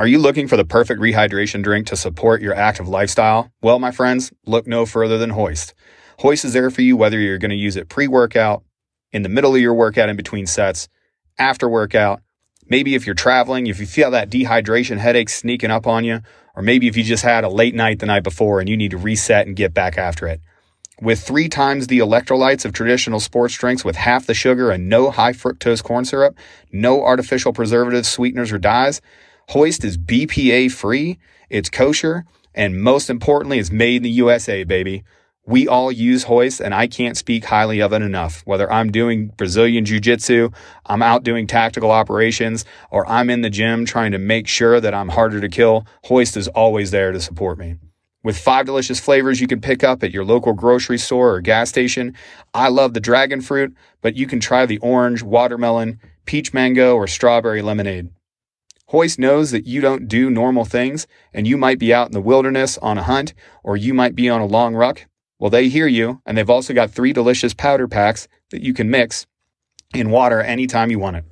Are you looking for the perfect rehydration drink to support your active lifestyle? Well, my friends, look no further than Hoist. Hoist is there for you whether you're going to use it pre workout, in the middle of your workout in between sets, after workout, maybe if you're traveling, if you feel that dehydration headache sneaking up on you, or maybe if you just had a late night the night before and you need to reset and get back after it. With three times the electrolytes of traditional sports drinks with half the sugar and no high fructose corn syrup, no artificial preservatives, sweeteners, or dyes, Hoist is BPA free, it's kosher, and most importantly, it's made in the USA, baby. We all use Hoist, and I can't speak highly of it enough. Whether I'm doing Brazilian Jiu Jitsu, I'm out doing tactical operations, or I'm in the gym trying to make sure that I'm harder to kill, Hoist is always there to support me. With five delicious flavors you can pick up at your local grocery store or gas station. I love the dragon fruit, but you can try the orange, watermelon, peach mango, or strawberry lemonade. Hoist knows that you don't do normal things, and you might be out in the wilderness on a hunt, or you might be on a long ruck. Well, they hear you, and they've also got three delicious powder packs that you can mix in water anytime you want it.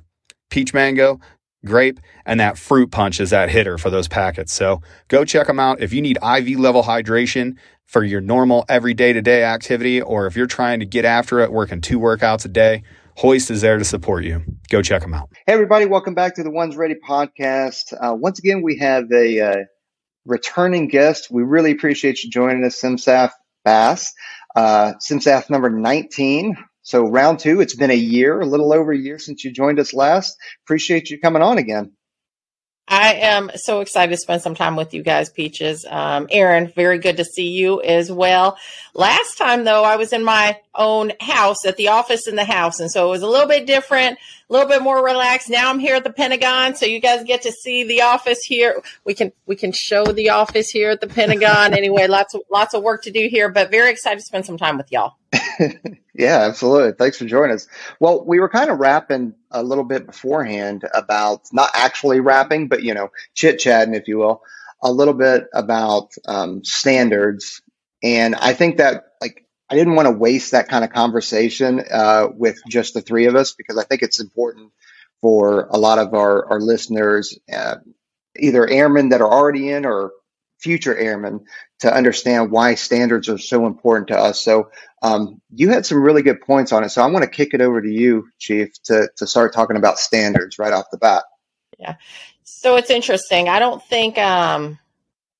Peach mango, grape, and that fruit punch is that hitter for those packets. So go check them out. If you need IV level hydration for your normal everyday to day activity, or if you're trying to get after it, working two workouts a day, Hoist is there to support you. Go check them out. Hey, everybody. Welcome back to the Ones Ready podcast. Uh, once again, we have a uh, returning guest. We really appreciate you joining us, CMSAF Bass. Uh, CMSAF number 19. So round two, it's been a year, a little over a year since you joined us last. Appreciate you coming on again. I am so excited to spend some time with you guys, Peaches. Um, Aaron, very good to see you as well. Last time, though, I was in my own house at the office in the house. And so it was a little bit different, a little bit more relaxed. Now I'm here at the Pentagon. So you guys get to see the office here. We can, we can show the office here at the Pentagon. anyway, lots of, lots of work to do here, but very excited to spend some time with y'all. yeah, absolutely. Thanks for joining us. Well, we were kind of rapping a little bit beforehand about not actually rapping, but you know, chit chatting, if you will, a little bit about um, standards. And I think that like I didn't want to waste that kind of conversation uh, with just the three of us because I think it's important for a lot of our our listeners, uh, either airmen that are already in or future airmen to understand why standards are so important to us. So um, you had some really good points on it. So I want to kick it over to you, Chief, to, to start talking about standards right off the bat. Yeah. So it's interesting. I don't think um,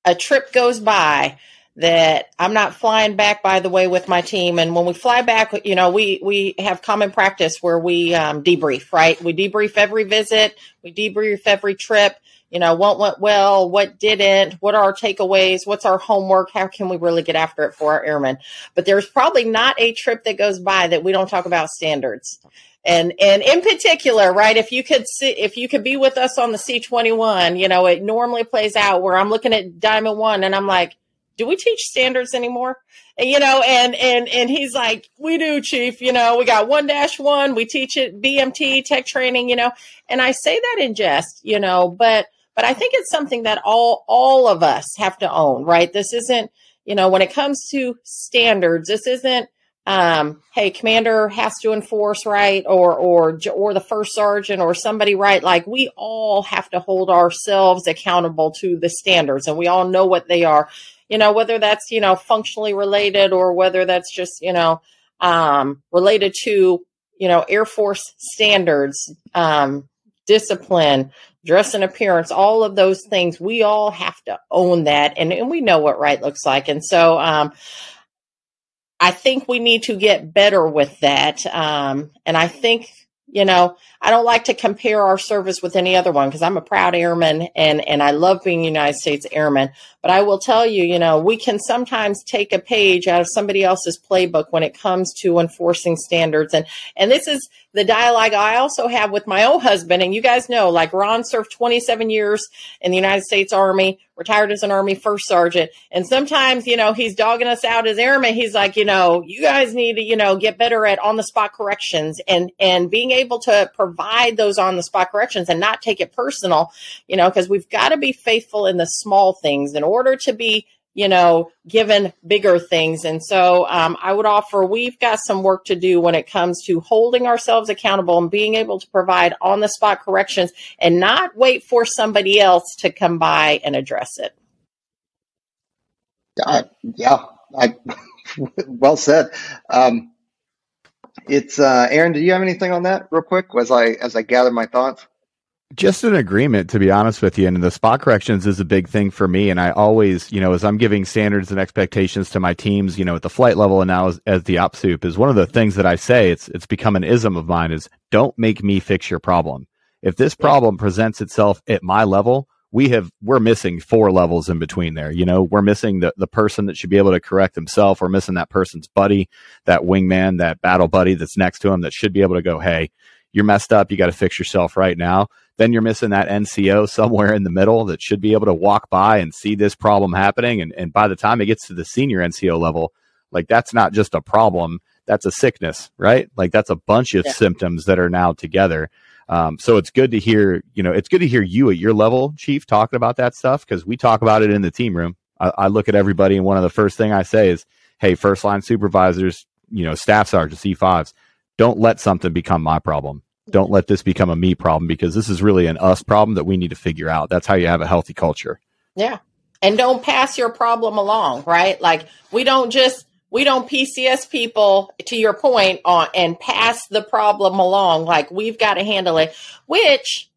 a trip goes by that I'm not flying back by the way with my team. And when we fly back, you know, we, we have common practice where we um, debrief, right? We debrief every visit, we debrief every trip you know, what went well, what didn't, what are our takeaways, what's our homework, how can we really get after it for our airmen. But there's probably not a trip that goes by that we don't talk about standards. And and in particular, right, if you could see if you could be with us on the C twenty one, you know, it normally plays out where I'm looking at Diamond One and I'm like, do we teach standards anymore? You know, and, and, and he's like, we do, chief, you know, we got one dash one, we teach it BMT tech training, you know, and I say that in jest, you know, but but I think it's something that all all of us have to own, right? This isn't, you know, when it comes to standards, this isn't um, hey, commander has to enforce right, or or or the first sergeant or somebody right. Like we all have to hold ourselves accountable to the standards, and we all know what they are. You know, whether that's you know functionally related or whether that's just you know um, related to you know Air Force standards, um, discipline, dress and appearance, all of those things, we all have to own that. And, and we know what right looks like. And so, um, I think we need to get better with that. Um, and I think you know, I don't like to compare our service with any other one because I'm a proud airman and, and I love being United States Airman. But I will tell you, you know, we can sometimes take a page out of somebody else's playbook when it comes to enforcing standards. And, and this is the dialogue I also have with my own husband. And you guys know, like Ron served 27 years in the United States Army, retired as an Army first sergeant. And sometimes, you know, he's dogging us out as airmen. He's like, you know, you guys need to, you know, get better at on the spot corrections and, and being able to provide those on the spot corrections and not take it personal, you know, because we've got to be faithful in the small things in order to be you know, given bigger things. And so um, I would offer we've got some work to do when it comes to holding ourselves accountable and being able to provide on the spot corrections and not wait for somebody else to come by and address it. Uh, yeah, I, well said. Um, it's uh, Aaron. Do you have anything on that, real quick, as I as I gather my thoughts? Just an agreement, to be honest with you. And the spot corrections is a big thing for me. And I always, you know, as I'm giving standards and expectations to my teams, you know, at the flight level and now as, as the ops sup is one of the things that I say, it's, it's become an ism of mine is don't make me fix your problem. If this problem presents itself at my level, we have we're missing four levels in between there. You know, we're missing the the person that should be able to correct himself. We're missing that person's buddy, that wingman, that battle buddy that's next to him that should be able to go, "Hey, you're messed up. You got to fix yourself right now." Then you're missing that NCO somewhere in the middle that should be able to walk by and see this problem happening. And and by the time it gets to the senior NCO level, like that's not just a problem, that's a sickness, right? Like that's a bunch of yeah. symptoms that are now together. Um, so it's good to hear, you know, it's good to hear you at your level, Chief, talking about that stuff because we talk about it in the team room. I, I, look at everybody, and one of the first thing I say is, "Hey, first line supervisors, you know, staff sergeants, C fives, don't let something become my problem. Don't let this become a me problem because this is really an us problem that we need to figure out. That's how you have a healthy culture." Yeah, and don't pass your problem along, right? Like we don't just we don't PCS people to your point on and pass the problem along like we've got to handle it which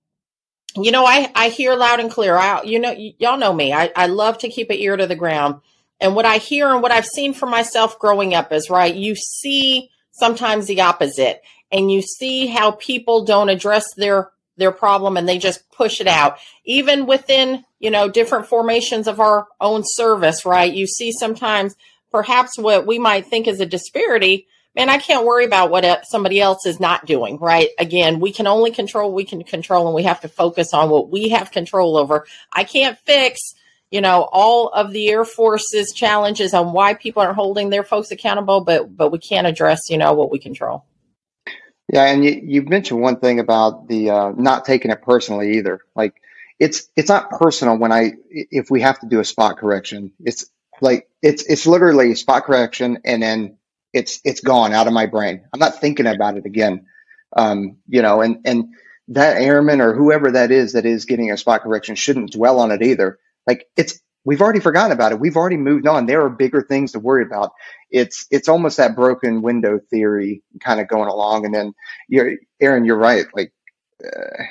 you know I I hear loud and clear I you know y- y'all know me I I love to keep an ear to the ground and what I hear and what I've seen for myself growing up is right you see sometimes the opposite and you see how people don't address their their problem and they just push it out even within you know different formations of our own service right you see sometimes perhaps what we might think is a disparity, man, I can't worry about what somebody else is not doing, right? Again, we can only control we can control and we have to focus on what we have control over. I can't fix, you know, all of the Air Force's challenges on why people aren't holding their folks accountable, but but we can't address, you know, what we control. Yeah, and you, you mentioned one thing about the uh, not taking it personally either. Like it's it's not personal when I if we have to do a spot correction. It's like it's it's literally spot correction and then it's it's gone out of my brain. I'm not thinking about it again. Um, you know, and and that airman or whoever that is that is getting a spot correction shouldn't dwell on it either. Like it's we've already forgotten about it. We've already moved on. There are bigger things to worry about. It's it's almost that broken window theory kind of going along. And then you're Aaron, you're right. Like uh,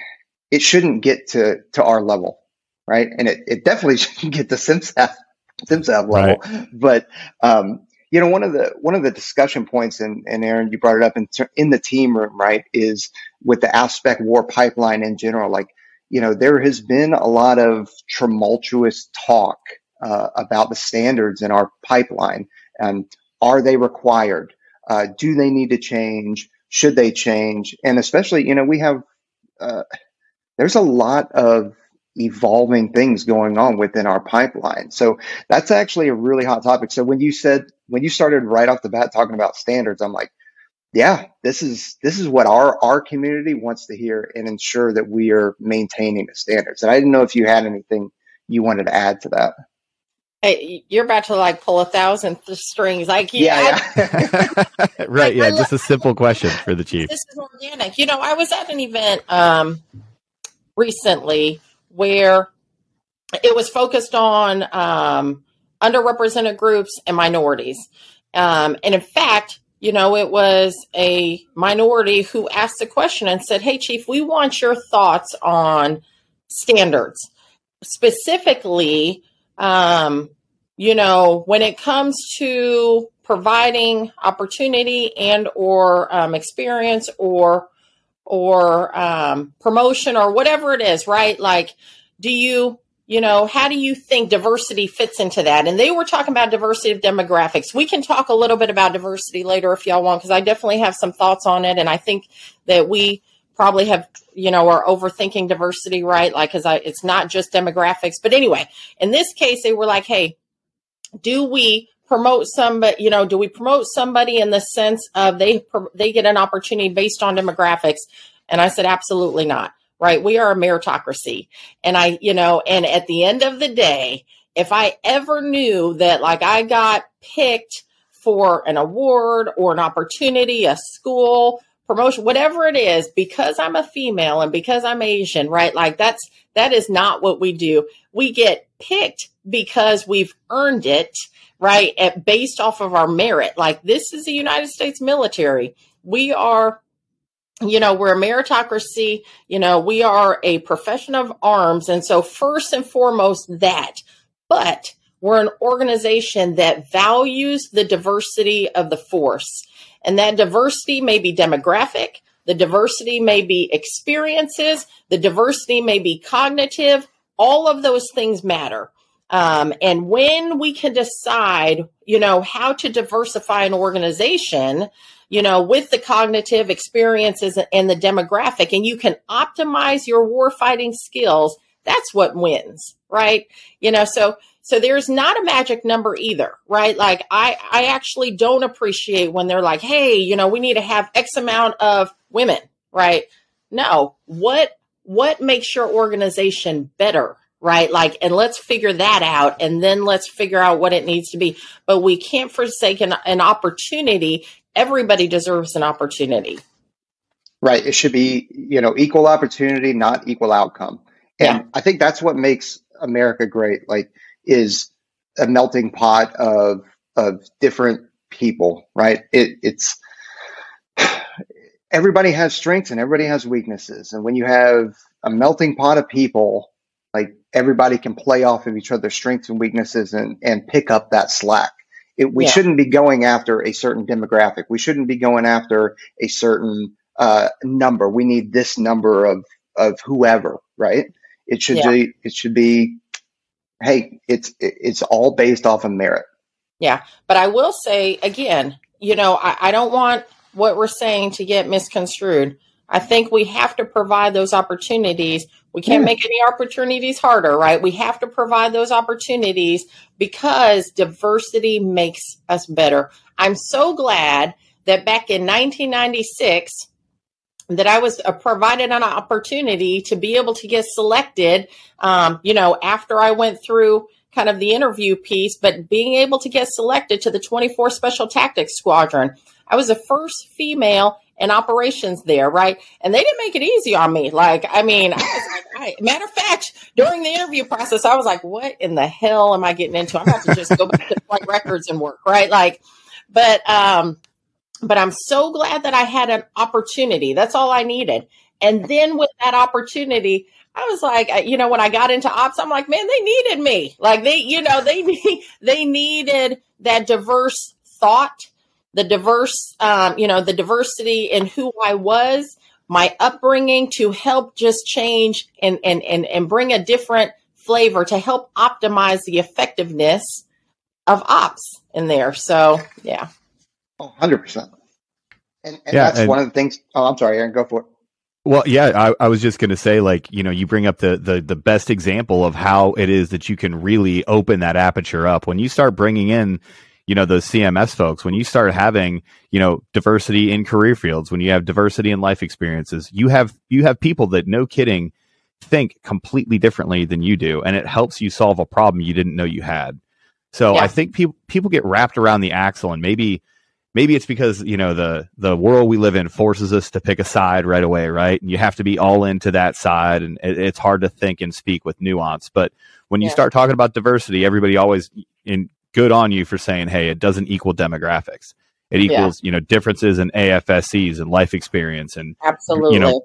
it shouldn't get to to our level, right? And it, it definitely shouldn't get to CMSAF CMSAF level. Right. But um, you know, one of the one of the discussion points, and, and Aaron, you brought it up in in the team room, right? Is with the AFSPECWAR pipeline in general. Like, you know, there has been a lot of tumultuous talk uh, about the standards in our pipeline. And are they required? Uh, do they need to change? Should they change? And especially, you know, we have uh, there's a lot of evolving things going on within our pipeline. So that's actually a really hot topic. So when you said when you started right off the bat talking about standards, I'm like, yeah, this is this is what our our community wants to hear and ensure that we are maintaining the standards. And I didn't know if you had anything you wanted to add to that. Hey, you're about to like pull a thousand strings. Like, yeah, yeah. right. Yeah. just a simple question for the chief. This is organic. You know, I was at an event um, recently where it was focused on um, underrepresented groups and minorities. Um, and in fact, you know, it was a minority who asked a question and said, Hey, Chief, we want your thoughts on standards. Specifically, um, you know, when it comes to providing opportunity and or um, experience or or um, promotion or whatever it is, right? Like, do you, you know, how do you think diversity fits into that? And they were talking about diversity of demographics. We can talk a little bit about diversity later if y'all want, because I definitely have some thoughts on it. And I think that we probably have, you know, are overthinking diversity, right? Like, because it's not just demographics. But anyway, in this case, they were like, hey, do we promote somebody you know do we promote somebody in the sense of they they get an opportunity based on demographics and i said absolutely not right we are a meritocracy and i you know and at the end of the day if I ever knew that like I got picked for an award or an opportunity, a school promotion, whatever it is, because I'm a female and because I'm Asian, right? Like that's, that is not what we do. We get picked because we've earned it, right? At, based off of our merit. Like this is the United States military. We are you know, we're a meritocracy, you know, we are a profession of arms. And so, first and foremost, that. But we're an organization that values the diversity of the force. And that diversity may be demographic, the diversity may be experiences, the diversity may be cognitive. All of those things matter. Um, and when we can decide, you know, how to diversify an organization, you know, with the cognitive experiences and the demographic, and you can optimize your warfighting skills, that's what wins, right? You know, so so there's not a magic number either, right? Like I I actually don't appreciate when they're like, "Hey, you know, we need to have X amount of women," right? No, what what makes your organization better, right? Like, and let's figure that out, and then let's figure out what it needs to be. But we can't forsake an, an opportunity everybody deserves an opportunity. Right. It should be, you know, equal opportunity, not equal outcome. And yeah. I think that's what makes America great. Like, is a melting pot of of different people. Right. It, it's everybody has strengths and everybody has weaknesses. And when you have a melting pot of people, like everybody can play off of each other's strengths and weaknesses and and pick up that slack. It, we yeah. shouldn't be going after a certain demographic. We shouldn't be going after a certain uh, number. We need this number of of whoever, right? It should yeah. be it should be. Hey, it's it's all based off of merit. Yeah, but I will say again, you know, I, I don't want what we're saying to get misconstrued. I think we have to provide those opportunities. We can't yeah. make any opportunities harder, right? We have to provide those opportunities because diversity makes us better. I'm so glad that back in 1996 that I was uh, provided an opportunity to be able to get selected. Um, you know, after I went through kind of the interview piece, but being able to get selected to the 24 Special Tactics Squadron. I was the first female in operations there, right? And they didn't make it easy on me. Like, I mean, I was like, I, matter of fact, during the interview process, I was like, what in the hell am I getting into? I'm about to just go back to flight records and work, right? Like, but, um, but I'm so glad that I had an opportunity. That's all I needed. And then with that opportunity, I was like, you know, when I got into ops, I'm like, man, they needed me. Like they, you know, they need, they needed that diverse thought the diverse, um, you know, the diversity in who I was, my upbringing to help just change and, and, and, and bring a different flavor to help optimize the effectiveness of ops in there. So, yeah. Oh, 100%. And, and yeah, that's and, one of the things. Oh, I'm sorry, Aaron, go for it. Well, yeah, I, I was just going to say, like, you know, you bring up the, the the best example of how it is that you can really open that aperture up when you start bringing in, you know those CMS folks when you start having you know diversity in career fields when you have diversity in life experiences you have you have people that no kidding think completely differently than you do and it helps you solve a problem you didn't know you had. So yeah. I think people people get wrapped around the axle and maybe maybe it's because you know the the world we live in forces us to pick a side right away right? And you have to be all into that side and it, it's hard to think and speak with nuance. But when you start talking about diversity everybody always in good on you for saying, hey, it doesn't equal demographics. It equals, yeah. you know, differences in AFSCs and life experience and absolutely, you know,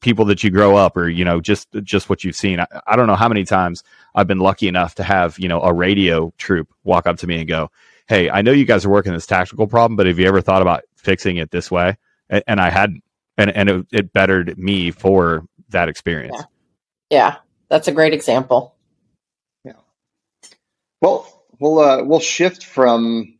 people that you grow up or you know just just what you've seen. I, I don't know how many times I've been lucky enough to have you know a radio troop walk up to me and go, "Hey, I know you guys are working this tactical problem, but have you ever thought about fixing it this way?" And, and I had, and and it, it bettered me for that experience. Yeah. yeah, that's a great example. Yeah. Well, we'll uh, we'll shift from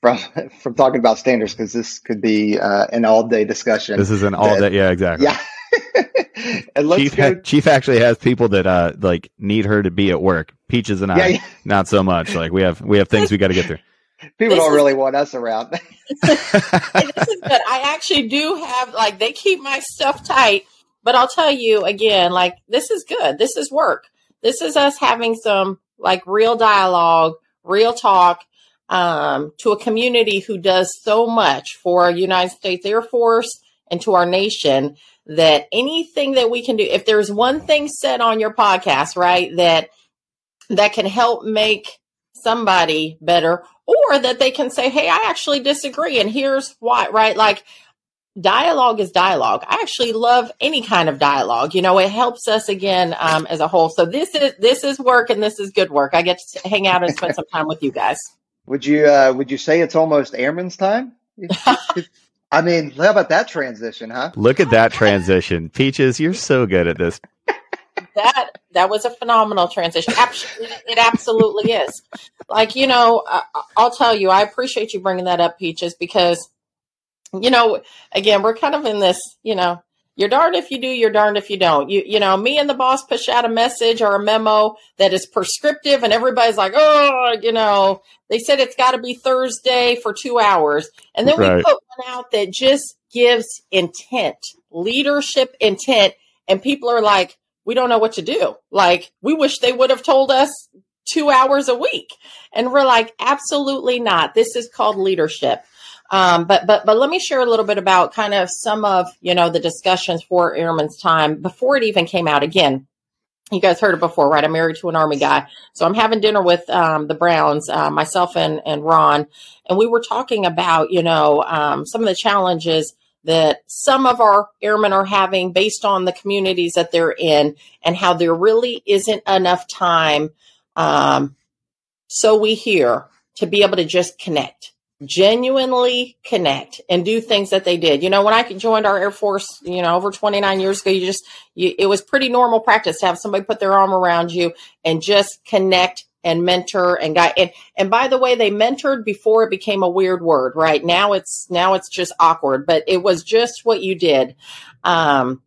from from talking about standards because this could be uh, an all day discussion. This is an all day, yeah, exactly. Yeah. and Chief, go- ha- Chief actually has people that uh like need her to be at work. Peaches and I, yeah, yeah. not so much. Like we have we have things we got to get through. People this don't is, really want us around. this is good. I actually do have like they keep my stuff tight, but I'll tell you again, like this is good. This is work. This is us having some like real dialogue, real talk, um, to a community who does so much for our United States Air Force and to our nation that anything that we can do, if there's one thing said on your podcast, right, that that can help make somebody better, or that they can say, Hey, I actually disagree, and here's why, right? Like dialogue is dialogue. I actually love any kind of dialogue. You know, it helps us again um, as a whole. So this is this is work and this is good work. I get to hang out and spend some time with you guys. Would you uh, would you say it's almost airman's time? I mean, how about that transition, huh? Look at that transition. Peaches, you're so good at this. that that was a phenomenal transition. It absolutely is. Like, you know, I'll tell you, I appreciate you bringing that up, Peaches, because, you know, again, we're kind of in this, you know, you're darned if you do, you're darned if you don't. You you know, me and the boss push out a message or a memo that is prescriptive and everybody's like, "Oh, you know, they said it's got to be Thursday for 2 hours." And then right. we put one out that just gives intent, leadership intent, and people are like, "We don't know what to do." Like, we wish they would have told us 2 hours a week. And we're like, "Absolutely not. This is called leadership." Um, but but but let me share a little bit about kind of some of you know the discussions for Airman's Time before it even came out. Again, you guys heard it before, right? I'm married to an Army guy, so I'm having dinner with um, the Browns, uh, myself and and Ron, and we were talking about you know um, some of the challenges that some of our airmen are having based on the communities that they're in, and how there really isn't enough time. Um, so we hear to be able to just connect genuinely connect and do things that they did. You know, when I joined our Air Force, you know, over 29 years ago, you just, you, it was pretty normal practice to have somebody put their arm around you and just connect and mentor and guide. And, and by the way, they mentored before it became a weird word, right? Now it's, now it's just awkward, but it was just what you did. Um,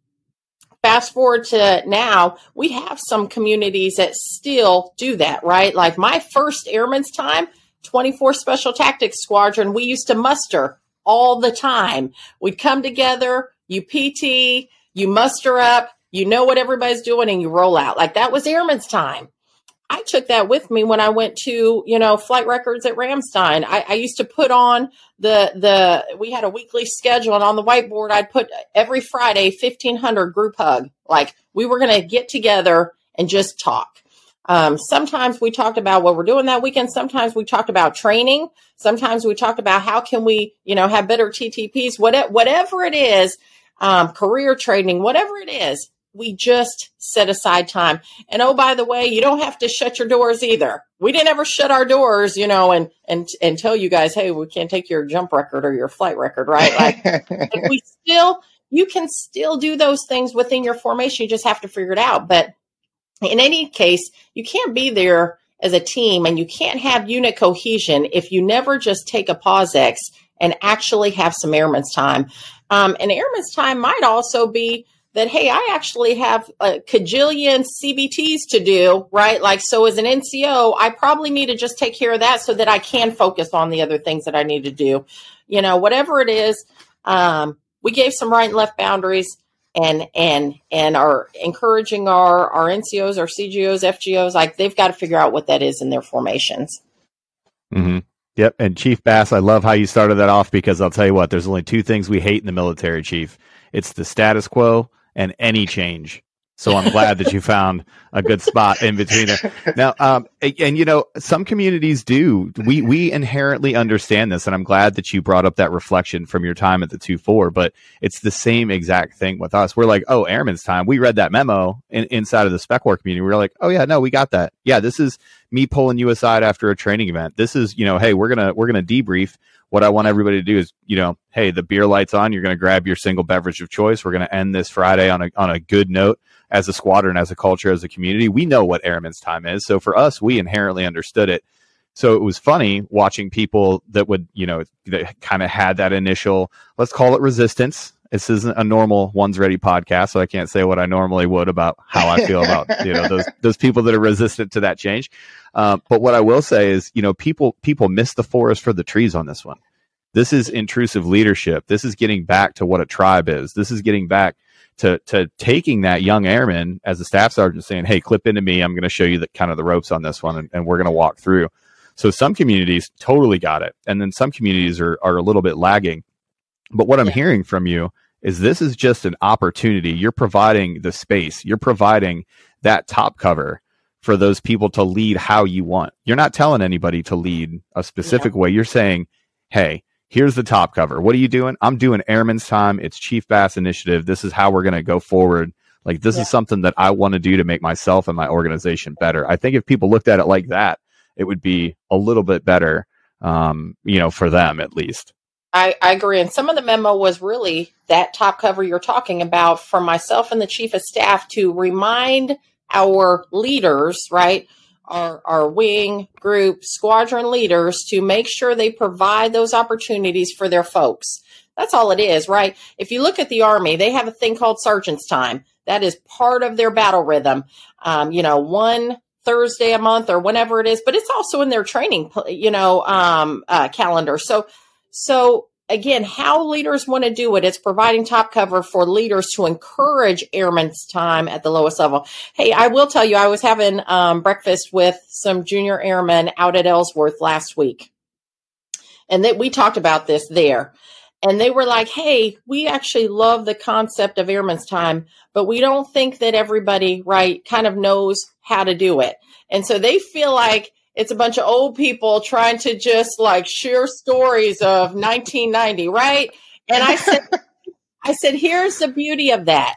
fast forward to now, we have some communities that still do that, right? Like my first airman's time, 24 Special Tactics Squadron, we used to muster all the time. We'd come together, you PT, you muster up, you know what everybody's doing, and you roll out. Like that was airman's time. I took that with me when I went to, you know, flight records at Ramstein. I, I, used to put on the the we had a weekly schedule and on the whiteboard I'd put every Friday 1500 group hug. Like we were going to get together and just talk. Um, sometimes we talked about what we're doing that weekend. Sometimes we talked about training. Sometimes we talked about how can we, you know, have better TTPs, whatever, whatever it is, um, career training, whatever it is, we just set aside time. And oh, by the way, you don't have to shut your doors either. We didn't ever shut our doors, you know, and, and, and tell you guys, Hey, we can't take your jump record or your flight record, right? Like we still, you can still do those things within your formation. You just have to figure it out. But in any case, you can't be there as a team and you can't have unit cohesion if you never just take a PAWSEX and actually have some airman's time. Um, and airman's time might also be that, hey, I actually have a cajillion CBTs to do, right? Like, so as an NCO, I probably need to just take care of that so that I can focus on the other things that I need to do. You know, whatever it is, um, we gave some right and left boundaries and and and are encouraging our our NCOs, our CGOs, FGOs, like they've got to figure out what that is in their formations. Mm-hmm. Yep. And Chief Bass, I love how you started that off because I'll tell you what, there's only two things we hate in the military, Chief. It's the status quo and any change. So I'm glad that you found a good spot in between. Now, um, and, and, you know, some communities do. We we inherently understand this, and I'm glad that you brought up that reflection from your time at the two four. But it's the same exact thing with us. We're like, oh, airman's time. We read that memo in, inside of the spec war community. We're like, oh yeah, no, we got that. Yeah, this is me pulling you aside after a training event. This is, you know, hey, we're gonna we're gonna debrief what I want everybody to do is, you know, hey, the beer lights on. You're going to grab your single beverage of choice. We're going to end this Friday on a on a good note as a squadron, as a culture, as a community. We know what airman's time is. So for us, we inherently understood it. So it was funny watching people that would, you know, that kind of had that initial, let's call it resistance. This isn't a normal Ones Ready podcast, so I can't say what I normally would about how I feel about you know those those people that are resistant to that change. Um, but what I will say is, you know, people people miss the forest for the trees on this one. This is intrusive leadership. This is getting back to what a tribe is. This is getting back to to taking that young airman as a staff sergeant saying, "Hey, clip into me. I'm going to show you the kind of the ropes on this one, and, and we're going to walk through." So some communities totally got it, and then some communities are are a little bit lagging. But what I'm yeah. hearing from you is this is just an opportunity. You're providing the space. You're providing that top cover for those people to lead how you want. You're not telling anybody to lead a specific yeah. way. You're saying, "Hey, here's the top cover. What are you doing? I'm doing Airman's Time. It's Chief Bass Initiative. This is how we're going to go forward. Like, this yeah. is something that I want to do to make myself and my organization better. I think if people looked at it like that, it would be a little bit better, um, you know, for them at least. I, I agree. And some of the memo was really that top cover you're talking about from myself and the chief of staff to remind our leaders, right? our, our wing, group, squadron leaders to make sure they provide those opportunities for their folks. That's all it is, right? If you look at the Army, they have a thing called sergeant's time. That is part of their battle rhythm. Um, you know, one Thursday a month or whenever it is, but it's also in their training, you know, um, uh, calendar. So, so again, how leaders want to do it, it's providing top cover for leaders to encourage airmen's time at the lowest level. Hey, I will tell you, I was having um, breakfast with some junior airmen out at Ellsworth last week. And that we talked about this there. And they were like, hey, we actually love the concept of airmen's time, but we don't think that everybody, right, kind of knows how to do it. And so they feel like it's a bunch of old people trying to just like share stories of 1990, right? And I said, I said, here's the beauty of that.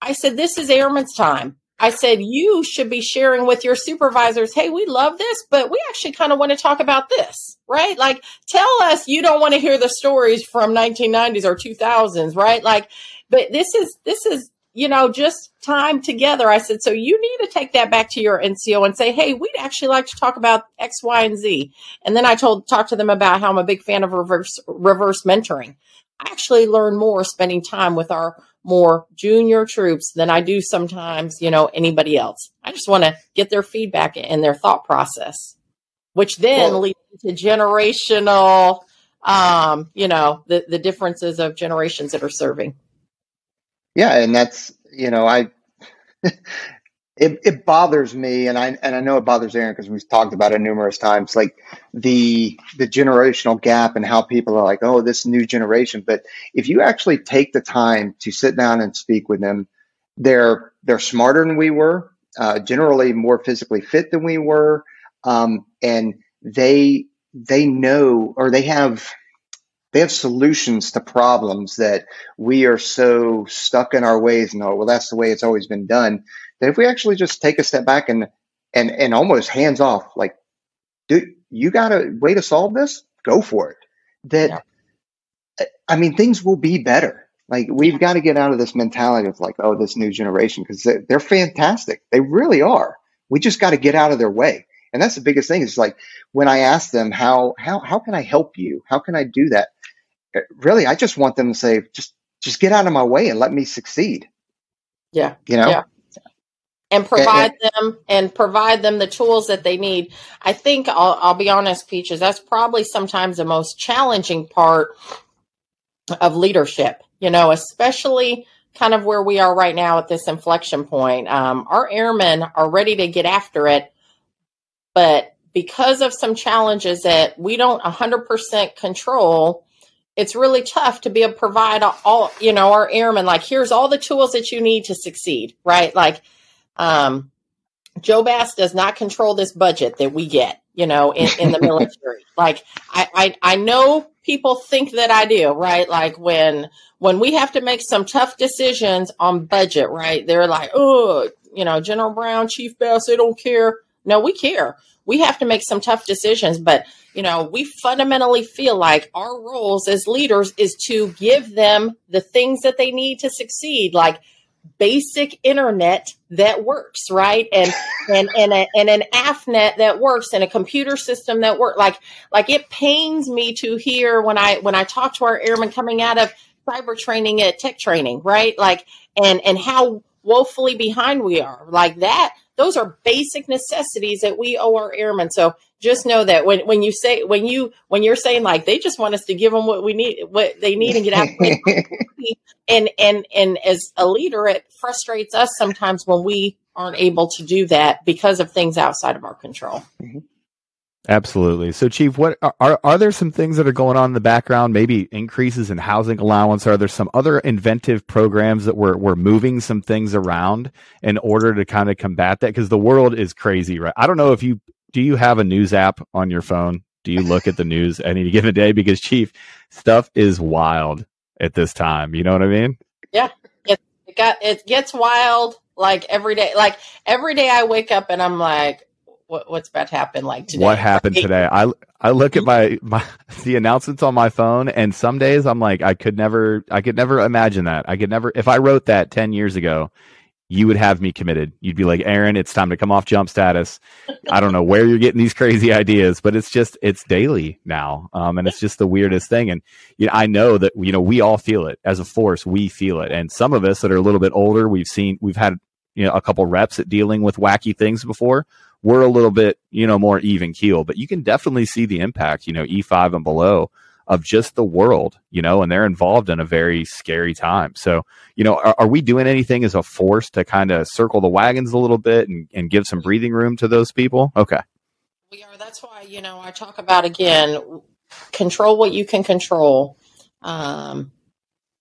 I said, this is airman's time. I said, you should be sharing with your supervisors, hey, we love this, but we actually kind of want to talk about this, right? Like, tell us you don't want to hear the stories from 1990s or 2000s, right? Like, but this is, this is you know, just time together. I said, so you need to take that back to your NCO and say, hey, we'd actually like to talk about X, Y, and Z. And then I told, talk to them about how I'm a big fan of reverse, reverse mentoring. I actually learn more spending time with our more junior troops than I do sometimes, you know, anybody else. I just want to get their feedback and their thought process, which then well, leads to generational, um, you know, the, the differences of generations that are serving. Yeah, and that's you know I it it bothers me, and I and I know it bothers Aaron because we've talked about it numerous times, like the the generational gap and how people are like, oh, this new generation. But if you actually take the time to sit down and speak with them, they're they're smarter than we were, uh, generally more physically fit than we were, um, and they they know or they have they have solutions to problems that we are so stuck in our ways and oh well that's the way it's always been done that if we actually just take a step back and and and almost hands off like dude you got a way to solve this? Go for it. That yeah. i mean things will be better. Like we've got to get out of this mentality of like oh this new generation because they're, they're fantastic. They really are. We just got to get out of their way and that's the biggest thing is like when i ask them how how how can i help you how can i do that really, I just want them to say, just just get out of my way and let me succeed. Yeah. You know? Yeah. And provide and, them and provide them the tools that they need. I think I'll, I'll be honest, Peaches, that's probably sometimes the most challenging part of leadership, you know, especially kind of where we are right now at this inflection point. Um, our airmen are ready to get after it, but because of some challenges that we don't 100% control, it's really tough to be able to provide all, you know, our airmen, like, here's all the tools that you need to succeed, right? Like, um, Joe Bass does not control this budget that we get, you know, in, in the military. like, I, I, I know people think that I do, right? Like when, when we have to make some tough decisions on budget, right? They're like, oh, you know, General Brown, Chief Bass, they don't care. No, we care we have to make some tough decisions, but you know, we fundamentally feel like our roles as leaders is to give them the things that they need to succeed, like basic internet that works, right? And and and, a, and an AFNet that works and a computer system that works. Like like it pains me to hear when I when I talk to our airmen coming out of cyber training at tech training, right? Like and and how woefully behind we are. Like that those are basic necessities that we owe our airmen. So just know that when, when you say when you when you're saying like they just want us to give them what we need what they need and get out and and and as a leader it frustrates us sometimes when we aren't able to do that because of things outside of our control mm-hmm. Absolutely. So, Chief, what are are there some things that are going on in the background? Maybe increases in housing allowance. Are there some other inventive programs that we're we're moving some things around in order to kind of combat that? Because the world is crazy, right? I don't know if you do you have a news app on your phone? Do you look at the news any given day? Because Chief, stuff is wild at this time. You know what I mean? Yeah, it, it got it gets wild like every day. Like every day, I wake up and I'm like what, what's about to happen like today. What happened today? I I look at my my the announcements on my phone, and some days I'm like, I could never, I could never imagine that. I could never, if I wrote that ten years ago, you would have me committed. You'd be like, Aaron, it's time to come off jump status. I don't know where you're getting these crazy ideas, but it's just it's daily now, um, and it's just the weirdest thing. And you know, I know that you know we all feel it as a force. We feel it, and some of us that are a little bit older, we've seen, we've had you know a couple reps at dealing with wacky things before we're a little bit, you know, more even keel, but you can definitely see the impact, you know, E5 and below of just the world, you know, and they're involved in a very scary time. So, you know, are, are we doing anything as a force to kind of circle the wagons a little bit and, and give some breathing room to those people? Okay. We are. That's why, you know, I talk about again, control what you can control. Um,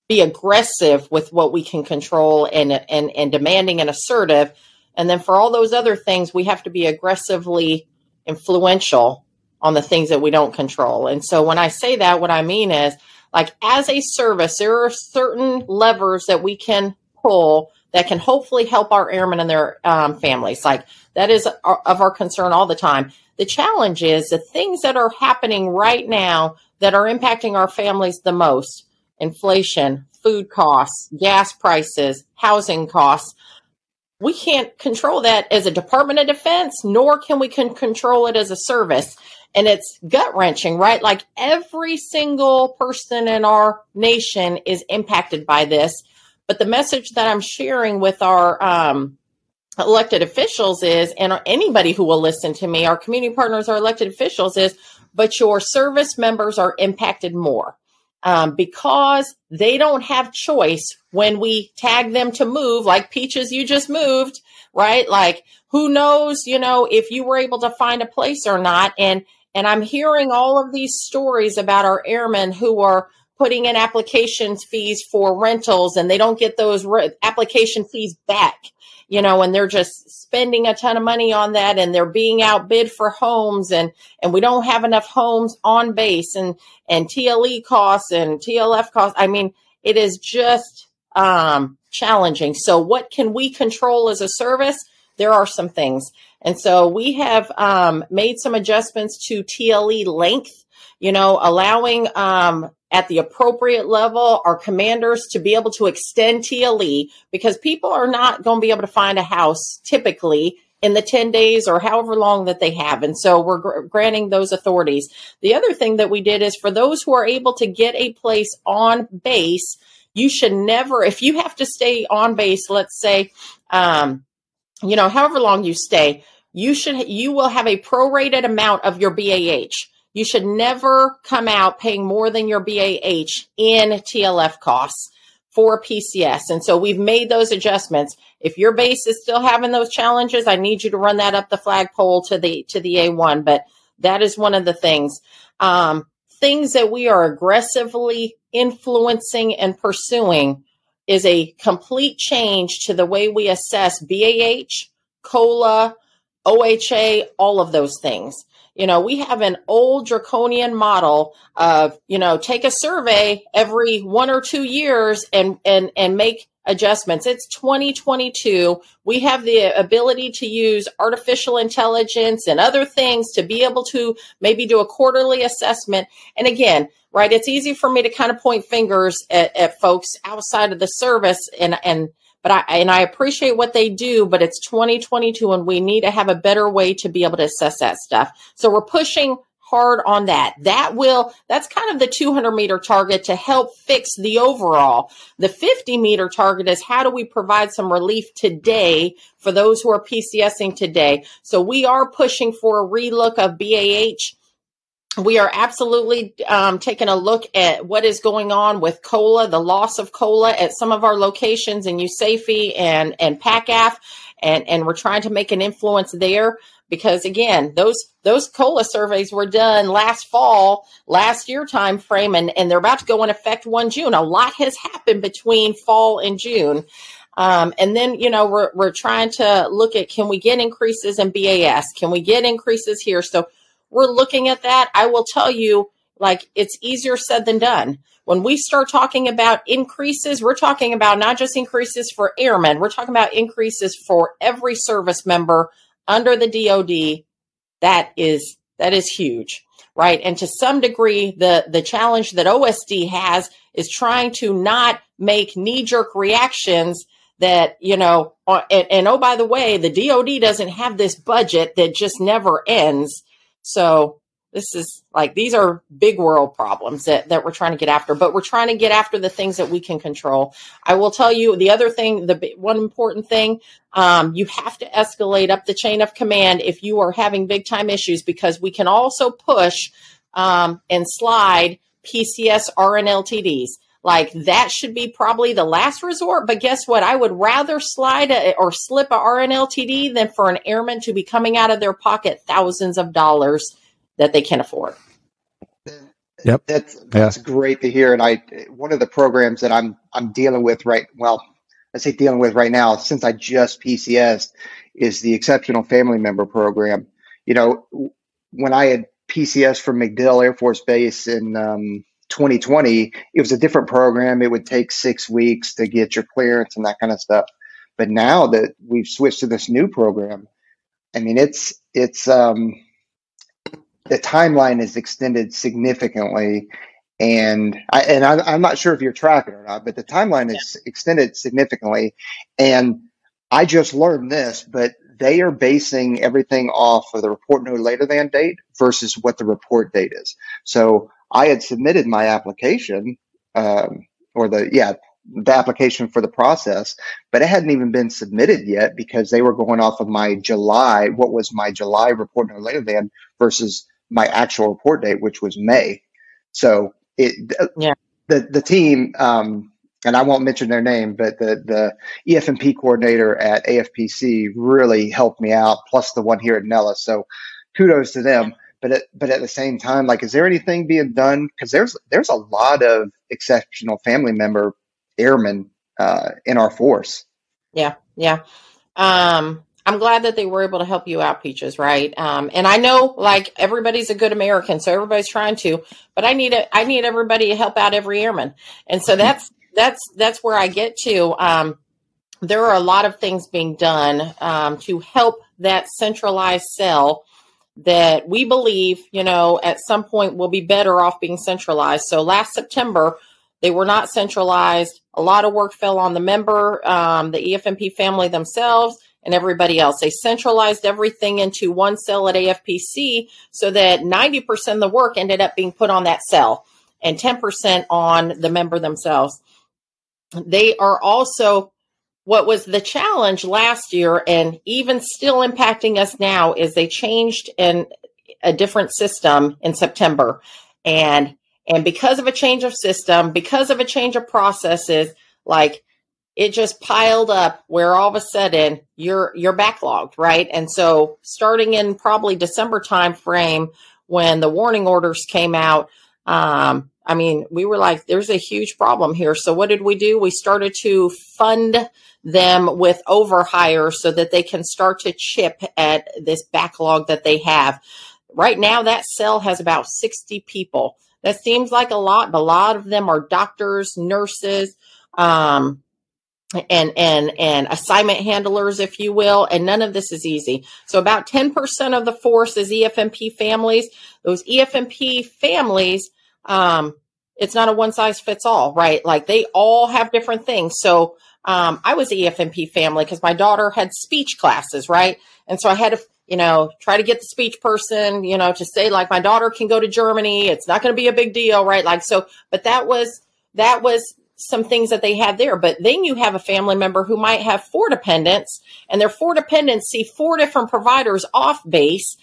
be aggressive with what we can control and, and, and demanding and assertive and then for all those other things, we have to be aggressively influential on the things that we don't control. And so when I say that, what I mean is like as a service, there are certain levers that we can pull that can hopefully help our airmen and their um, families. Like that is of our concern all the time. The challenge is the things that are happening right now that are impacting our families the most inflation, food costs, gas prices, housing costs we can't control that as a Department of Defense, nor can we can control it as a service. And it's gut wrenching, right? Like every single person in our nation is impacted by this. But the message that I'm sharing with our um, elected officials is, and anybody who will listen to me, our community partners, our elected officials is, but your service members are impacted more um, because they don't have choice when we tag them to move, like Peaches, you just moved, right? Like who knows, you know, if you were able to find a place or not. And, and I'm hearing all of these stories about our airmen who are putting in applications fees for rentals and they don't get those re- application fees back you know, and they're just spending a ton of money on that and they're being outbid for homes and, and we don't have enough homes on base and, and TLE costs and TLF costs. I mean, it is just, um, challenging. So what can we control as a service? There are some things. And so we have, um, made some adjustments to TLE length, you know, allowing, um, at the appropriate level, our commanders to be able to extend TLE because people are not going to be able to find a house typically in the 10 days or however long that they have. And so we're gr- granting those authorities. The other thing that we did is for those who are able to get a place on base, you should never, if you have to stay on base, let's say, um, you know, however long you stay, you should, you will have a prorated amount of your BAH you should never come out paying more than your BAH in TLF costs for PCS. And so we've made those adjustments. If your base is still having those challenges, I need you to run that up the flagpole to the to the A1. But that is one of the things. Um, things that we are aggressively influencing and pursuing is a complete change to the way we assess BAH, COLA, OHA, all of those things. You know, we have an old draconian model of, you know, take a survey every one or two years and, and, and make adjustments. It's 2022. We have the ability to use artificial intelligence and other things to be able to maybe do a quarterly assessment. And again, right, it's easy for me to kind of point fingers at, at folks outside of the service and, and, but I and I appreciate what they do, but it's 2022 and we need to have a better way to be able to assess that stuff. So we're pushing hard on that. That will, that's kind of the 200 meter target to help fix the overall. The 50 meter target is how do we provide some relief today for those who are PCSing today? So we are pushing for a relook of BAH we are absolutely um, taking a look at what is going on with COLA, the loss of COLA at some of our locations in USAFE and and PACAF, and and we're trying to make an influence there because again, those those COLA surveys were done last fall, last year time frame, and and they're about to go in effect one June. A lot has happened between fall and June. Um, and then, you know, we're, we're trying to look at can we get increases in BAS? Can we get increases here? So we're looking at that. I will tell you, like, it's easier said than done. When we start talking about increases, we're talking about not just increases for airmen, we're talking about increases for every service member under the DoD. That is that is huge, right? And to some degree, the the challenge that OSD has is trying to not make knee jerk reactions that you know uh, and, and, oh by the way the dod doesn't have this budget that just never ends so this is like these are big world problems that, that we're trying to get after, but we're trying to get after the things that we can control. I will tell you the other thing, the one important thing, um, you have to escalate up the chain of command if you are having big time issues because we can also push um, and slide PCS RNLTDs. Like that should be probably the last resort. But guess what? I would rather slide a, or slip a RNLTD than for an airman to be coming out of their pocket thousands of dollars that they can afford. Yep, that's that's yeah. great to hear. And I one of the programs that I'm I'm dealing with right well, I say dealing with right now since I just PCS is the Exceptional Family Member Program. You know, when I had PCS from MacDill Air Force Base in um, 2020, it was a different program. It would take six weeks to get your clearance and that kind of stuff. But now that we've switched to this new program, I mean, it's it's um, the timeline is extended significantly, and I and I, am not sure if you're tracking or not, but the timeline is extended significantly. And I just learned this, but they are basing everything off of the report no later than date versus what the report date is. So I had submitted my application, um, or the yeah, the application for the process, but it hadn't even been submitted yet because they were going off of my July, what was my July report no later than versus my actual report date, which was May. So it, yeah. the the team, um, and I won't mention their name, but the the EFMP coordinator at AFPC really helped me out, plus the one here at Nellis. So kudos to them but at, but at the same time, like, is there anything being done? Because there's there's a lot of exceptional family member airmen uh, in our force. Yeah, yeah. Um, I'm glad that they were able to help you out, Peaches. Right? Um, and I know, like, everybody's a good American, so everybody's trying to. But I need a, I need everybody to help out every airman, and so that's that's that's where I get to. Um, there are a lot of things being done um, to help that centralized cell that we believe, you know, at some point we'll be better off being centralized. So last September, they were not centralized. A lot of work fell on the member, um, the EFMP family themselves, and everybody else. They centralized everything into one cell at AFPC so that 90% of the work ended up being put on that cell and 10% on the member themselves. They are also what was the challenge last year and even still impacting us now is they changed in a different system in September. And and because of a change of system, because of a change of processes, like it just piled up where all of a sudden you're you're backlogged, right? And so starting in probably December time frame when the warning orders came out, um, I mean, we were like, there's a huge problem here. So what did we do? We started to fund them with overhire so that they can start to chip at this backlog that they have. Right now, that cell has about 60 people. That seems like a lot, but a lot of them are doctors, nurses, um, and and and assignment handlers, if you will, and none of this is easy. So about 10% of the force is EFMP families. Those EFMP families, um, it's not a one size fits all, right? Like they all have different things. So um, I was EFMP family because my daughter had speech classes, right? And so I had to, you know, try to get the speech person, you know, to say like my daughter can go to Germany. It's not going to be a big deal, right? Like so, but that was that was some things that they had there. But then you have a family member who might have four dependents, and their four dependents see four different providers off base.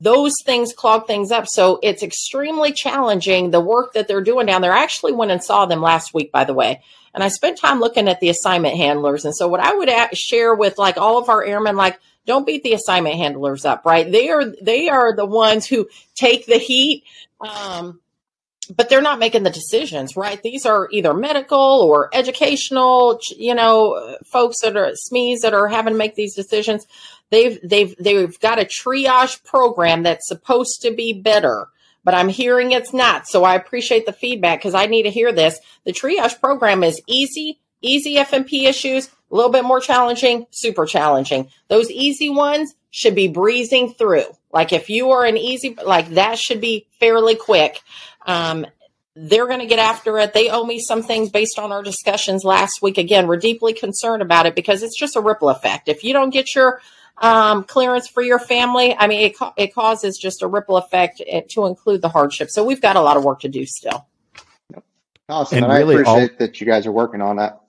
Those things clog things up. So it's extremely challenging the work that they're doing down there. I actually went and saw them last week, by the way. And I spent time looking at the assignment handlers. And so what I would share with like all of our airmen, like, don't beat the assignment handlers up, right? They are, they are the ones who take the heat. Um, but they're not making the decisions, right? These are either medical or educational, you know, folks that are SMEs that are having to make these decisions. They've they've they've got a triage program that's supposed to be better, but I'm hearing it's not. So I appreciate the feedback because I need to hear this. The triage program is easy, easy FMP issues, a little bit more challenging, super challenging. Those easy ones should be breezing through. Like if you are an easy, like that should be fairly quick. Um, they're going to get after it. They owe me some things based on our discussions last week. Again, we're deeply concerned about it because it's just a ripple effect. If you don't get your um, clearance for your family, I mean, it, it causes just a ripple effect eh, to include the hardship. So we've got a lot of work to do still. Awesome. And, and really I appreciate all- that you guys are working on that.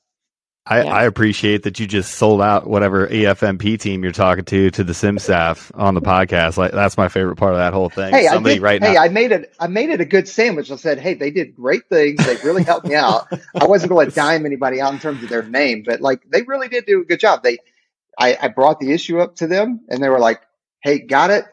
I, yeah. I, appreciate that you just sold out whatever EFMP team you're talking to to the CMSAF on the podcast. Like that's my favorite part of that whole thing. Hey, Somebody I did, right hey, now. I made it. I made it a good sandwich. I said, hey, they did great things. They really helped me out. I wasn't going to dime anybody out in terms of their name, but like they really did do a good job. They, I, I brought the issue up to them, and they were like, hey, got it,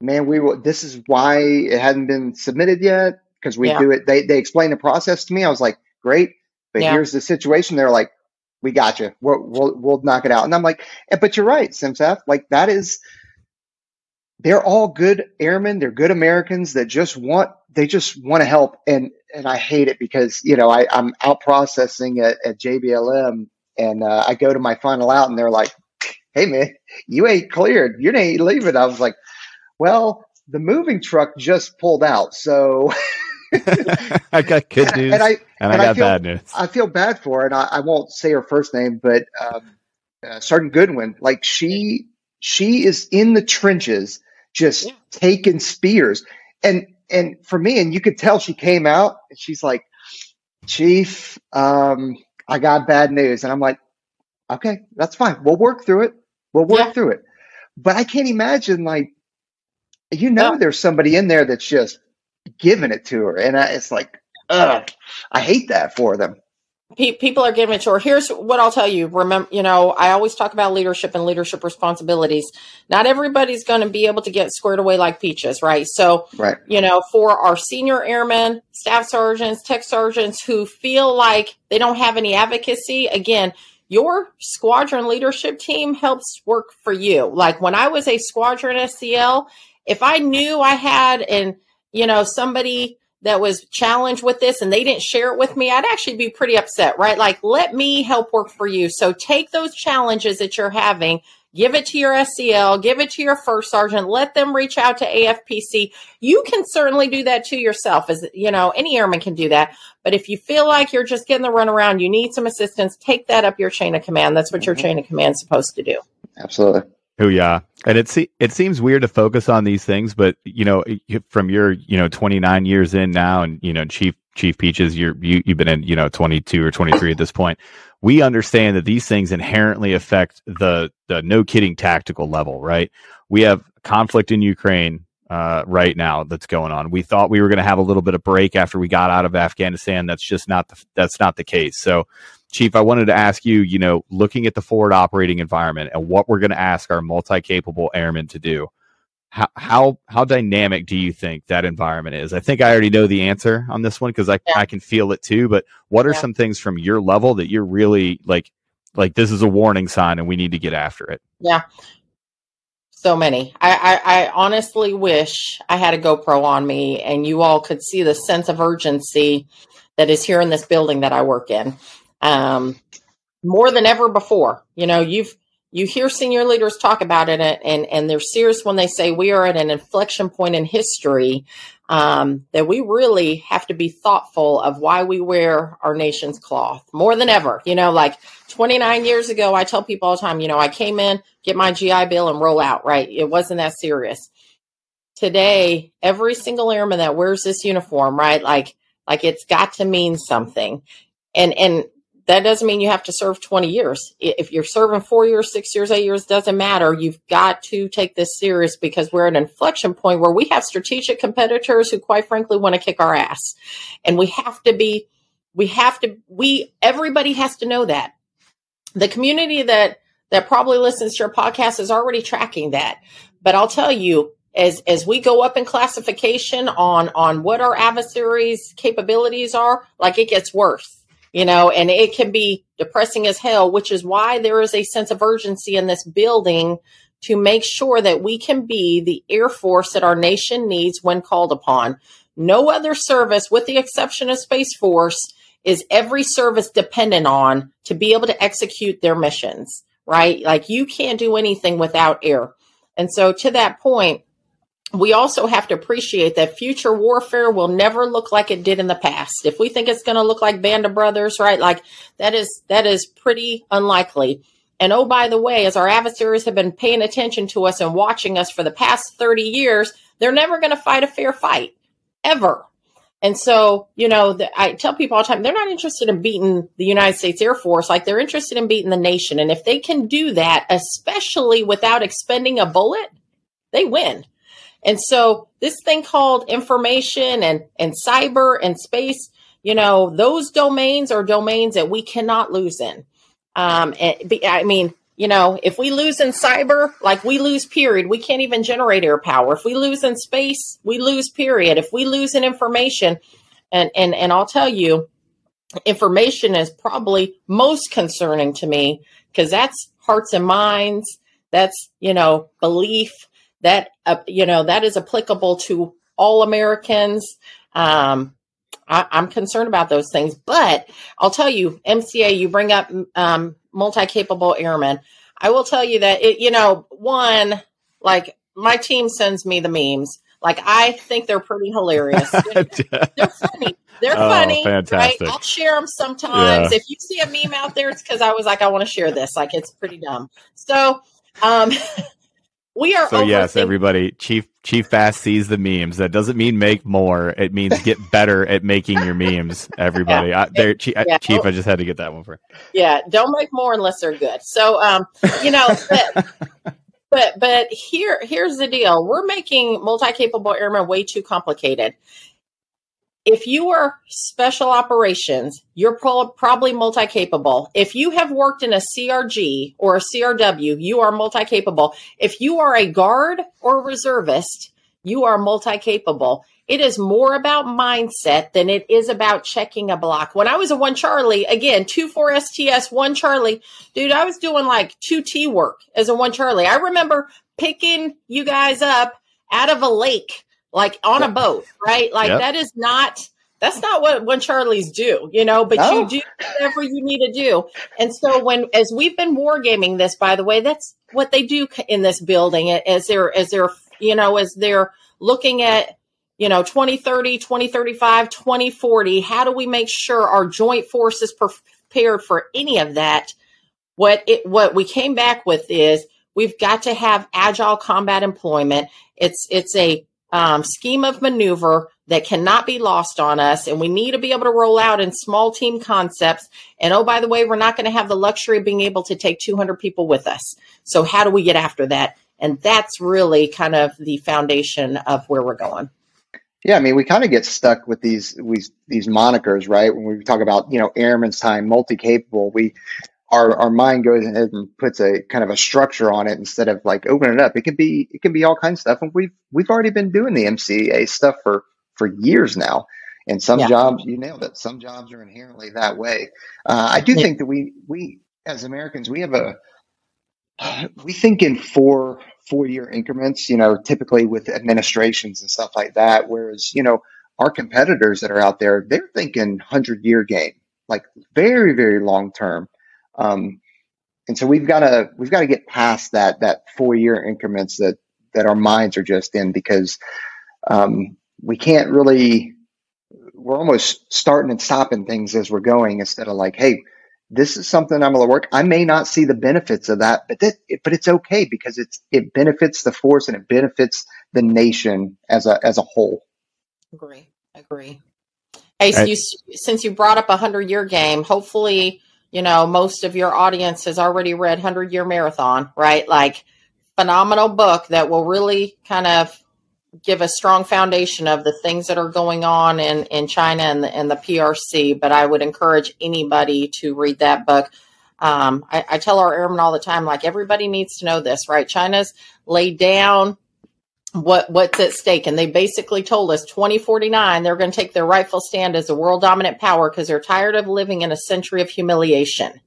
man. We will. This is why it hadn't been submitted yet because we yeah. do it. They they explained the process to me. I was like, great, but yeah. here's the situation. They're like we got you. We'll, we'll, we'll knock it out. And I'm like, eh, but you're right, CMSAF. Like that is, they're all good airmen. They're good Americans that just want, they just want to help. And, and I hate it because, you know, I, I'm out processing at, at JBLM and uh, I go to my final out and they're like, Hey man, you ain't cleared. You ain't leaving. I was like, well, the moving truck just pulled out. So I got good news, and I, and, and I got I feel, bad news. I feel bad for her, and I, I won't say her first name, but um, uh, Sergeant Goodwin, like she, she is in the trenches, just yeah. taking spears, and and for me, and you could tell she came out, and she's like, "Chief, um, I got bad news," and I'm like, "Okay, that's fine. We'll work through it. We'll work yeah. through it." But I can't imagine, like, you know, yeah. there's somebody in there that's just giving it to her. And I, it's like, ugh, I hate that for them. People are giving it to her. Here's what I'll tell you. Remember, you know, I always talk about leadership and leadership responsibilities. Not everybody's going to be able to get squared away like peaches, right? So, right. you know, for our senior airmen, staff sergeants, tech sergeants who feel like they don't have any advocacy, again, your squadron leadership team helps work for you. Like when I was a squadron SEL, if I knew I had an you know, somebody that was challenged with this and they didn't share it with me, I'd actually be pretty upset, right? Like, let me help work for you. So take those challenges that you're having, give it to your SEL, give it to your first sergeant, let them reach out to AFPC. You can certainly do that to yourself as, you know, any airman can do that. But if you feel like you're just getting the runaround, you need some assistance, take that up your chain of command. That's what your mm-hmm. chain of command is supposed to do. Absolutely. Oh yeah, and it se- it seems weird to focus on these things, but you know, from your you know 29 years in now, and you know, Chief Chief Peaches, you're you, you've been in you know 22 or 23 at this point. We understand that these things inherently affect the the no kidding tactical level, right? We have conflict in Ukraine uh, right now that's going on. We thought we were going to have a little bit of break after we got out of Afghanistan. That's just not the, that's not the case. So Chief, I wanted to ask you, you know, looking at the forward operating environment and what we're going to ask our multi-capable airmen to do, how, how, how dynamic do you think that environment is? I think I already know the answer on this one because I, yeah. I can feel it too, but what are yeah. some things from your level that you're really like, like this is a warning sign and we need to get after it? Yeah. So many. I, I, I honestly wish I had a GoPro on me and you all could see the sense of urgency that is here in this building that I work in um, more than ever before. You know, you've you hear senior leaders talk about it, and and they're serious when they say we are at an inflection point in history. um, that we really have to be thoughtful of why we wear our nation's cloth more than ever. You know, like 29 years ago, I tell people all the time, you know, I came in, get my GI Bill, and roll out, right? It wasn't that serious. Today, every single airman that wears this uniform, right? Like, like it's got to mean something. And, and that doesn't mean you have to serve 20 years. If you're serving four years, six years, eight years, doesn't matter. You've got to take this serious because we're at an inflection point where we have strategic competitors who, quite frankly, want to kick our ass. And we have to be, we have to, we, everybody has to know that. The community that, that probably listens to your podcast is already tracking that. But I'll tell you, as as we go up in classification on on what our adversaries capabilities are like it gets worse you know, and it can be depressing as hell, which is why there is a sense of urgency in this building to make sure that we can be the Air Force that our nation needs when called upon. No other service, with the exception of Space Force, is every service dependent on to be able to execute their missions, right? Like you can't do anything without air. And so to that point, we also have to appreciate that future warfare will never look like it did in the past. If we think it's going to look like Band of Brothers, right? Like that is that is pretty unlikely. And oh, by the way, as our adversaries have been paying attention to us and watching us for the past 30 years, they're never going to fight a fair fight ever. And so, you know, the, I tell people all the time, they're not interested in beating the United States Air Force. Like they're interested in beating the nation. And if they can do that, especially without expending a bullet, they win. And so this thing called information and, and cyber and space, you know, those domains are domains that we cannot lose in. Um, I mean, you know, if we lose in cyber, like we lose period, we can't even generate air power. If we lose in space, we lose period. If we lose in information, and, and, and I'll tell you, information is probably most concerning to me because that's hearts and minds. That's, you know, belief that uh, you know that is applicable to all Americans. Um, I, am concerned about those things, but I'll tell you, MCA, you bring up um, multi-capable airmen. I will tell you that it, you know, one like my team sends me the memes. Like I think they're pretty hilarious. they're funny. They're oh, funny. Fantastic. Right? I'll share them sometimes. Yeah. If you see a meme out there, it's because I was like, I want to share this. Like it's pretty dumb. So um We are. So yes, everybody. Chief Chief Bass sees the memes. That doesn't mean make more. It means get better at making your memes. Everybody. yeah. I, there, Chief, yeah. Chief. I just had to get that one for. Yeah, don't make more unless they're good. So, um, you know, but, but but here here's the deal. We're making multi-capable airmen way too complicated if you are special operations, you're pro- probably multi capable. If you have worked in a CRG or a CRW, you are multi capable. If you are a guard or reservist, you are multi capable. It is more about mindset than it is about checking a block. When I was a one Charlie, again, two four STS, one Charlie, dude, I was doing like two T work as a one Charlie. I remember picking you guys up out of a lake like on a boat, right? Like yep. that is not that's not what when Charlies do, you know, but no. you do whatever you need to do. And so when as we've been wargaming this, by the way, that's what they do in this building as they're as they're you know, as they're looking at you know 2030 2035 2040 how do we make sure our joint force is prepared for any of that what it what we came back with is we've got to have agile combat employment it's it's a um, scheme of maneuver that cannot be lost on us. And we need to be able to roll out in small team concepts. And oh, by the way, we're not going to have the luxury of being able to take 200 people with us. So, how do we get after that? And that's really kind of the foundation of where we're going. Yeah, I mean, we kind of get stuck with these these these monikers, right? When we talk about you know airman's time, multi capable, we our our mind goes ahead and puts a kind of a structure on it instead of like open it up. It could be it can be all kinds of stuff, and we've we've already been doing the MCA stuff for for years now. And some yeah. jobs, you nailed it. Some jobs are inherently that way. Uh, I do yeah. think that we we as Americans we have a we think in four four year increments. You know, typically with administrations and stuff like that. Whereas you know our competitors that are out there, they're thinking hundred year game, like very very long term. Um, and so we've got to we've got to get past that that four year increments that that our minds are just in because um, we can't really we're almost starting and stopping things as we're going instead of like, hey, this is something I'm going to work. I may not see the benefits of that, but that, but it's okay because it's it benefits the force and it benefits the nation as a as a whole. Agree, agree. Hey, so you, since you brought up a hundred year game, hopefully you know most of your audience has already read Hundred Year Marathon, right? Like phenomenal book that will really kind of give a strong foundation of the things that are going on in, in China and the, and the PRC. But I would encourage anybody to read that book. Um, I, I, tell our airmen all the time, like everybody needs to know this, right? China's laid down what what's at stake, and they basically told us 2049 they're going to take their rightful stand as a world dominant power because they're tired of living in a century of humiliation.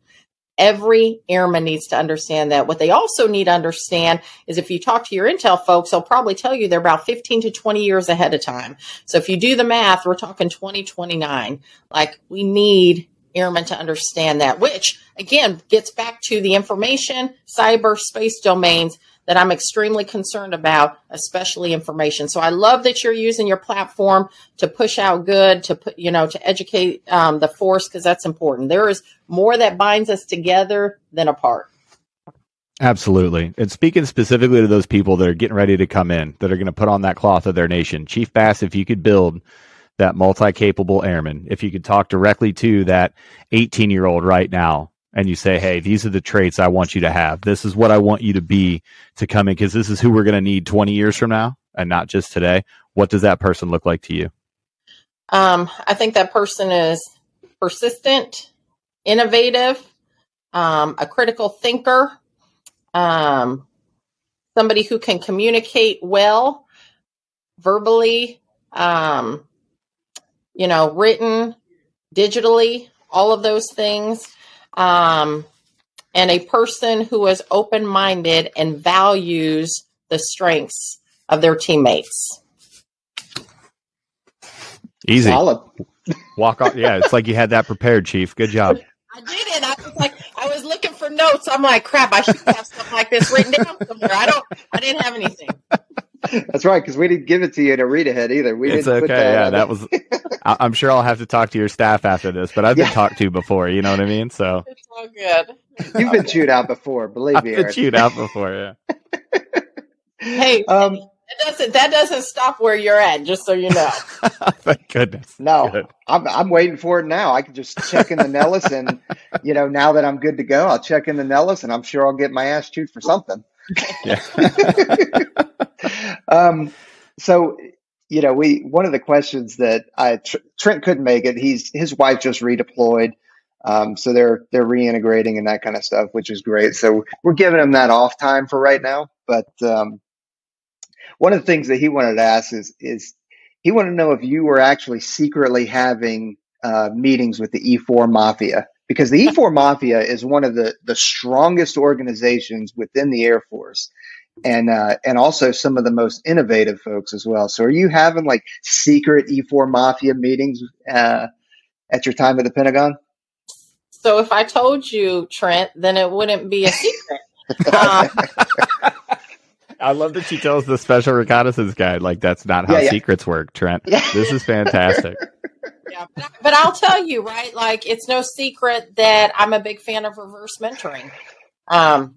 Every airman needs to understand that. What they also need to understand is if you talk to your intel folks, they'll probably tell you they're about 15 to 20 years ahead of time. So if you do the math, we're talking 2029. Like we need airmen to understand that, which again gets back to the information cyberspace domains that I'm extremely concerned about, especially information. So I love that you're using your platform to push out good, to put, you know, to educate um, the force because that's important. There is more that binds us together than apart. Absolutely. And speaking specifically to those people that are getting ready to come in, that are going to put on that cloth of their nation, Chief Bass, if you could build that multi capable airman, if you could talk directly to that 18 year old right now and you say, hey, these are the traits I want you to have. This is what I want you to be to come in because this is who we're going to need 20 years from now and not just today. What does that person look like to you? Um, I think that person is persistent, innovative, um, a critical thinker, um, somebody who can communicate well verbally, um, you know, written, digitally, all of those things um, and a person who is open minded and values the strengths of their teammates. Easy. Solid. Walk off. Yeah, it's like you had that prepared, Chief. Good job. I did it. I was like, I was looking for notes. I'm like, crap, I should have stuff like this written down somewhere. I don't, I didn't have anything. That's right, because we didn't give it to you to read ahead either. We it's didn't okay. That yeah, that was. I'm sure I'll have to talk to your staff after this, but I've been yeah. talked to before. You know what I mean? So it's all good. You've been chewed out before, believe me. I've me. Been chewed out before, yeah. hey, um, that doesn't that doesn't stop where you're at. Just so you know. Thank goodness. No, good. I'm I'm waiting for it now. I can just check in the Nellis, and you know, now that I'm good to go, I'll check in the Nellis, and I'm sure I'll get my ass chewed for something. Yeah. um, so you know, we one of the questions that I Trent couldn't make it. He's his wife just redeployed, um, so they're they're reintegrating and that kind of stuff, which is great. So we're giving him that off time for right now. But um, one of the things that he wanted to ask is is he wanted to know if you were actually secretly having uh, meetings with the E4 Mafia because the E4 Mafia is one of the the strongest organizations within the Air Force and uh, and also some of the most innovative folks as well. So, are you having like secret E4 Mafia meetings uh, at your time at the Pentagon? So, if I told you, Trent, then it wouldn't be a secret. um, I love that she tells the special reconnaissance guy like that's not how yeah, yeah. secrets work, Trent. Yeah. This is fantastic. Yeah, but, but I'll tell you, right? Like, it's no secret that I'm a big fan of reverse mentoring. Um,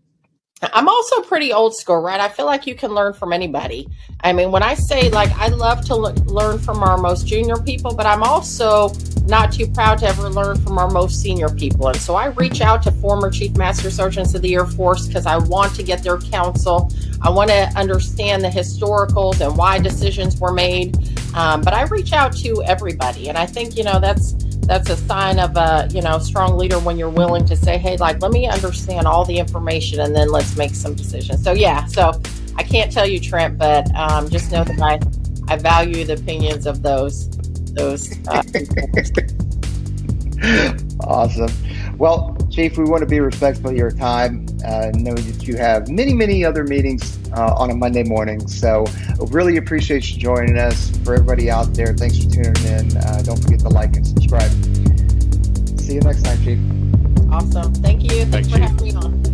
I'm also pretty old school, right? I feel like you can learn from anybody. I mean, when I say like I love to le- learn from our most junior people, but I'm also not too proud to ever learn from our most senior people. And so I reach out to former Chief Master Sergeants of the Air Force because I want to get their counsel. I want to understand the historicals and why decisions were made. Um, but I reach out to everybody. And I think, you know, that's that's a sign of a you know strong leader when you're willing to say hey like let me understand all the information and then let's make some decisions. So yeah so i can't tell you trent but um, just know that i i value the opinions of those those uh, awesome well chief we want to be respectful of your time uh, know that you have many many other meetings uh, on a monday morning. So really appreciate you joining us. For everybody out there thanks for tuning in. Uh, don't forget to like and subscribe. See you next time chief. Awesome. Thank you. Thanks, thanks for having me on